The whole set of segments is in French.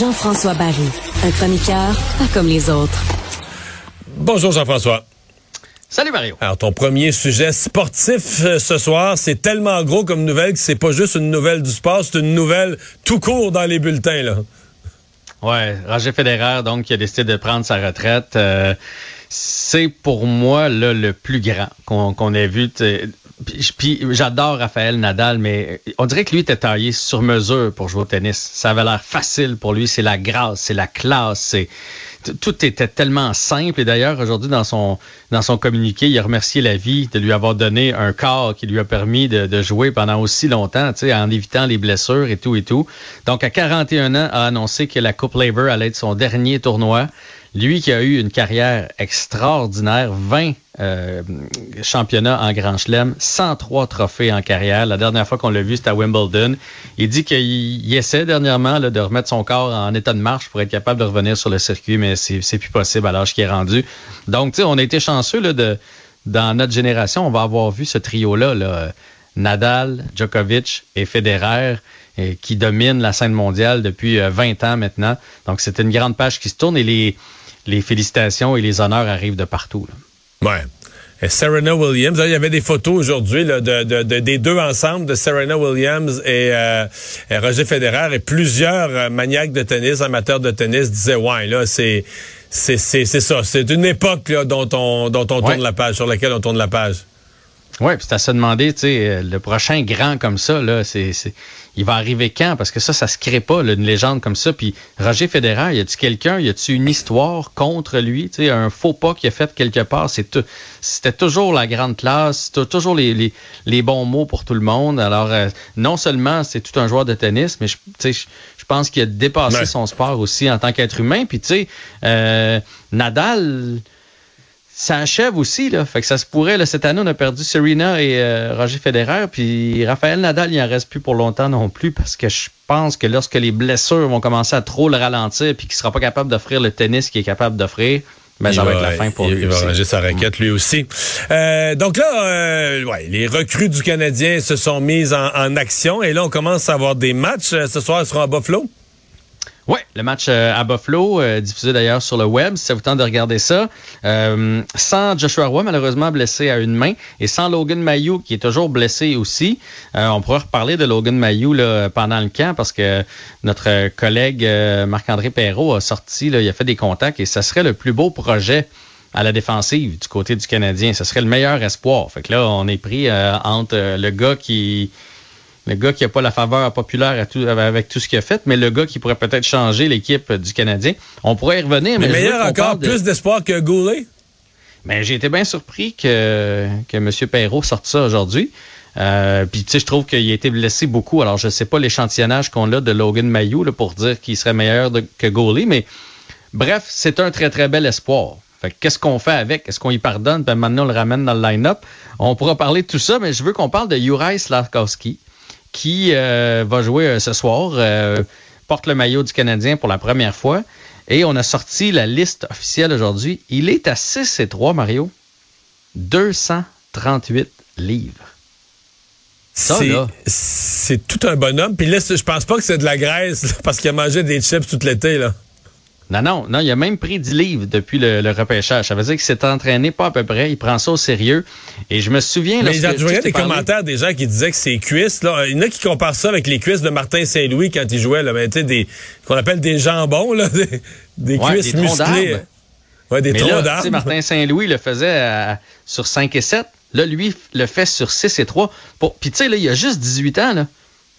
Jean-François Barry, un chroniqueur pas comme les autres. Bonjour Jean-François. Salut Mario. Alors ton premier sujet sportif euh, ce soir, c'est tellement gros comme nouvelle que c'est pas juste une nouvelle du sport, c'est une nouvelle tout court dans les bulletins là. Ouais, Roger Federer donc qui a décidé de prendre sa retraite. Euh, c'est pour moi là, le plus grand qu'on ait vu. Puis, j'adore Raphaël Nadal, mais on dirait que lui était taillé sur mesure pour jouer au tennis. Ça avait l'air facile pour lui. C'est la grâce, c'est la classe, c'est tout était tellement simple. Et d'ailleurs, aujourd'hui, dans son dans son communiqué, il a remercié la vie de lui avoir donné un corps qui lui a permis de, de jouer pendant aussi longtemps, en évitant les blessures et tout et tout. Donc, à 41 ans, a annoncé que la Coupe Labor allait être son dernier tournoi. Lui qui a eu une carrière extraordinaire, 20 euh, championnats en Grand Chelem, 103 trophées en carrière. La dernière fois qu'on l'a vu, c'était à Wimbledon. Il dit qu'il essaie dernièrement là, de remettre son corps en état de marche pour être capable de revenir sur le circuit, mais c'est plus possible à l'âge qu'il est rendu. Donc, tu sais, on a été chanceux là, de, dans notre génération, on va avoir vu ce trio-là, là, Nadal, Djokovic et Federer et qui dominent la scène mondiale depuis 20 euh, ans maintenant. Donc, c'est une grande page qui se tourne et les, les félicitations et les honneurs arrivent de partout. Là. Ouais. Et Serena Williams, il y avait des photos aujourd'hui de, de, des deux ensemble, de Serena Williams et, euh, Roger Federer, et plusieurs euh, maniaques de tennis, amateurs de tennis disaient ouais là c'est c'est c'est ça, c'est une époque là, dont on dont on tourne la page, sur laquelle on tourne la page. Oui, puis à se demander, tu sais, euh, le prochain grand comme ça, là, c'est, il va arriver quand? Parce que ça, ça se crée pas, une légende comme ça. Puis Roger Federer, y a-tu quelqu'un, y a-tu une histoire contre lui? Tu sais, un faux pas qu'il a fait quelque part. C'était toujours la grande classe, toujours les, les, les, bons mots pour tout le monde. Alors, euh, non seulement c'est tout un joueur de tennis, mais je, je pense qu'il a dépassé son sport aussi en tant qu'être humain. Puis tu sais, euh, Nadal ça achève aussi, là. Fait que ça se pourrait, là, cette année, on a perdu Serena et euh, Roger Federer, puis Raphaël Nadal, il en reste plus pour longtemps non plus, parce que je pense que lorsque les blessures vont commencer à trop le ralentir, puis qu'il sera pas capable d'offrir le tennis qu'il est capable d'offrir, ben, ça va, être la fin pour il, lui. Il va ranger sa raquette lui aussi. Euh, donc là, euh, ouais, les recrues du Canadien se sont mises en, en, action et là, on commence à avoir des matchs. Ce soir, ils seront à Buffalo. Oui, le match euh, à Buffalo, euh, diffusé d'ailleurs sur le web, si ça vous tente de regarder ça. Euh, sans Joshua Roy, malheureusement blessé à une main, et sans Logan Mayou, qui est toujours blessé aussi. on pourra reparler de Logan Mayou là, pendant le camp, parce que notre collègue Marc-André Perrault a sorti, là, il a fait des contacts, et ça serait le plus beau projet à la défensive du côté du Canadien. Ce serait le meilleur espoir. Fait que là, on est pris entre le gars qui le gars qui n'a pas la faveur populaire avec tout ce qu'il a fait, mais le gars qui pourrait peut-être changer l'équipe du Canadien. On pourrait y revenir. Mais, meilleur encore, plus d'espoir que Goulet? Mais j'ai été bien surpris que, que M. Perrault sorte ça aujourd'hui. Euh, Puis tu sais, je trouve qu'il a été blessé beaucoup. Alors je sais pas l'échantillonnage qu'on a de Logan Mayou là, pour dire qu'il serait meilleur que Goulet, mais bref, c'est un très très bel espoir. Fait qu'est-ce qu'on fait avec? Est-ce qu'on y pardonne? Puis maintenant on le ramène dans le line-up. On pourra parler de tout ça, mais je veux qu'on parle de Juraj Slavkowski qui euh, va jouer euh, ce soir, euh, porte le maillot du Canadien pour la première fois. Et on a sorti la liste officielle aujourd'hui. Il est à 6 et 3, Mario. 238 livres. C'est tout un bonhomme. Puis là, je pense pas que c'est de la graisse parce qu'il a mangé des chips tout l'été. là. Non, non, non, il a même pris 10 livres depuis le, repêchage. Ça veut dire qu'il s'est entraîné pas à peu près. Il prend ça au sérieux. Et je me souviens... Mais je voyais des commentaires des gens qui disaient que ses cuisses... Là, il y en a qui comparent ça avec les cuisses de Martin Saint-Louis quand il jouait. Là, mais, des qu'on appelle des jambons, là, des, cuisses musclées. Ouais, des troncs. Martin Saint-Louis le faisait sur 5 et 7. Là, lui, le fait sur 6 et 3. Pour... Puis tu sais, là, il a juste 18 ans. Là.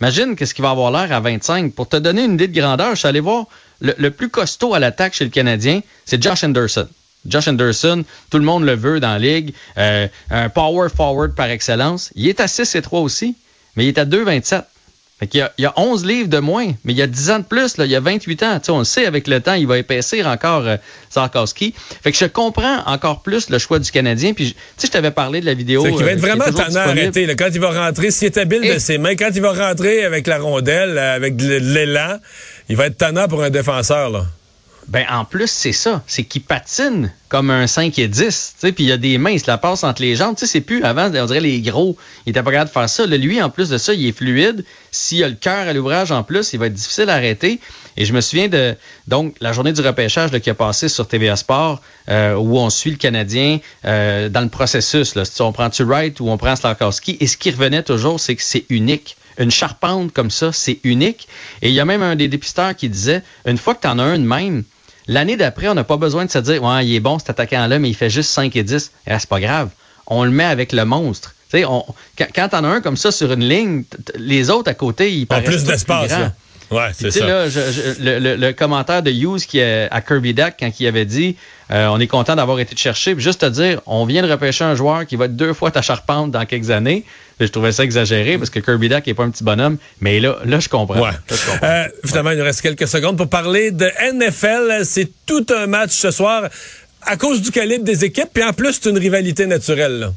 Imagine qu'est-ce qu'il va avoir l'air à 25. Pour te donner une idée de grandeur, je suis allé voir le, plus costaud à l'attaque chez le Canadien, c'est Josh Anderson. Josh Anderson, tout le monde le veut dans la ligue. Euh, un power forward par excellence. Il est à 6 et 3 aussi, mais il est à 2,27. Il, y a, il y a 11 livres de moins, mais il y a 10 ans de plus, là, il y a 28 ans. on le sait, avec le temps, il va épaissir encore euh, Sarkowski. Fait que je comprends encore plus le choix du Canadien. Puis, tu sais, je t'avais parlé de la vidéo. Qu'il va être euh, vraiment tannant à arrêter. quand il va rentrer, s'il est habile de ses mains, quand il va rentrer avec la rondelle, avec de l'élan, il va être tannant pour un défenseur, là. Ben en plus, c'est ça. C'est qu'il patine comme un 5 et 10. Puis il y a des mains, il se la passe entre les jambes. Tu c'est plus avant, on dirait les gros. Il était pas capable de faire ça. Là, lui, en plus de ça, il est fluide. S'il a le cœur à l'ouvrage en plus, il va être difficile à arrêter. Et je me souviens de donc la journée du repêchage là, qui a passé sur TVA Sport, euh, où on suit le Canadien euh, dans le processus. Là. Si on prend-tu Wright ou on prend Slarkowski. Et ce qui revenait toujours, c'est que c'est unique une charpente comme ça, c'est unique. Et il y a même un des dépisteurs qui disait, une fois que tu en as un de même, l'année d'après, on n'a pas besoin de se dire, ouais, il est bon cet attaquant-là, mais il fait juste 5 et 10. Eh, c'est pas grave. On le met avec le monstre. On, quand, quand t'en as un comme ça sur une ligne, les autres à côté, ils paraissent plus d'espace. Ouais, c'est ça. Là, le, commentaire de Hughes qui est à Kirby Duck quand il avait dit euh, on est content d'avoir été cherché. juste te dire, on vient de repêcher un joueur qui va être deux fois ta charpente dans quelques années. Je trouvais ça exagéré parce que Kirby Duck n'est pas un petit bonhomme. Mais là, là, je comprends. Ouais. Euh, finalement, il nous reste quelques secondes pour parler de NFL. C'est tout un match ce soir à cause du calibre des équipes. Puis en plus, c'est une rivalité naturelle. Là.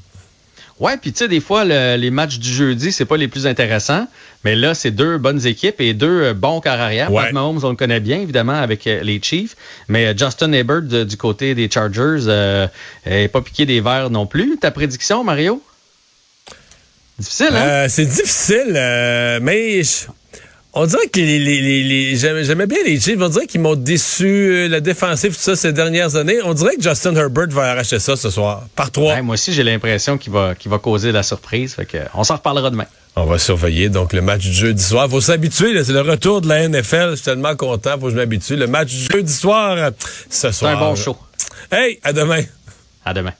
Ouais, puis tu sais, des fois, les matchs du jeudi, c'est pas les plus intéressants. Mais là, c'est deux bonnes équipes et deux euh, bons corps arrière. Ouais. Pat Mahomes, on le connaît bien, évidemment, avec euh, les Chiefs. Mais Justin Herbert, du côté des Chargers, n'est pas piqué des verres non plus. Ta prédiction, Mario? Difficile, hein? c'est difficile, mais... On dirait que les, les, les, j'aimais bien les Chiefs. On dirait qu'ils m'ont déçu euh, la défensive tout ça ces dernières années. On dirait que Justin Herbert va arracher ça ce soir par trois. moi aussi, j'ai l'impression qu'il va qu'il va causer la surprise. Fait que, on s'en reparlera demain. On va surveiller donc le match du jeudi soir. Faut s'habituer. C'est le retour de la NFL. Je suis tellement content. Faut que je m'habitue. Le match du jeudi soir ce soir. C'est un bon show. Hey, à demain. À demain.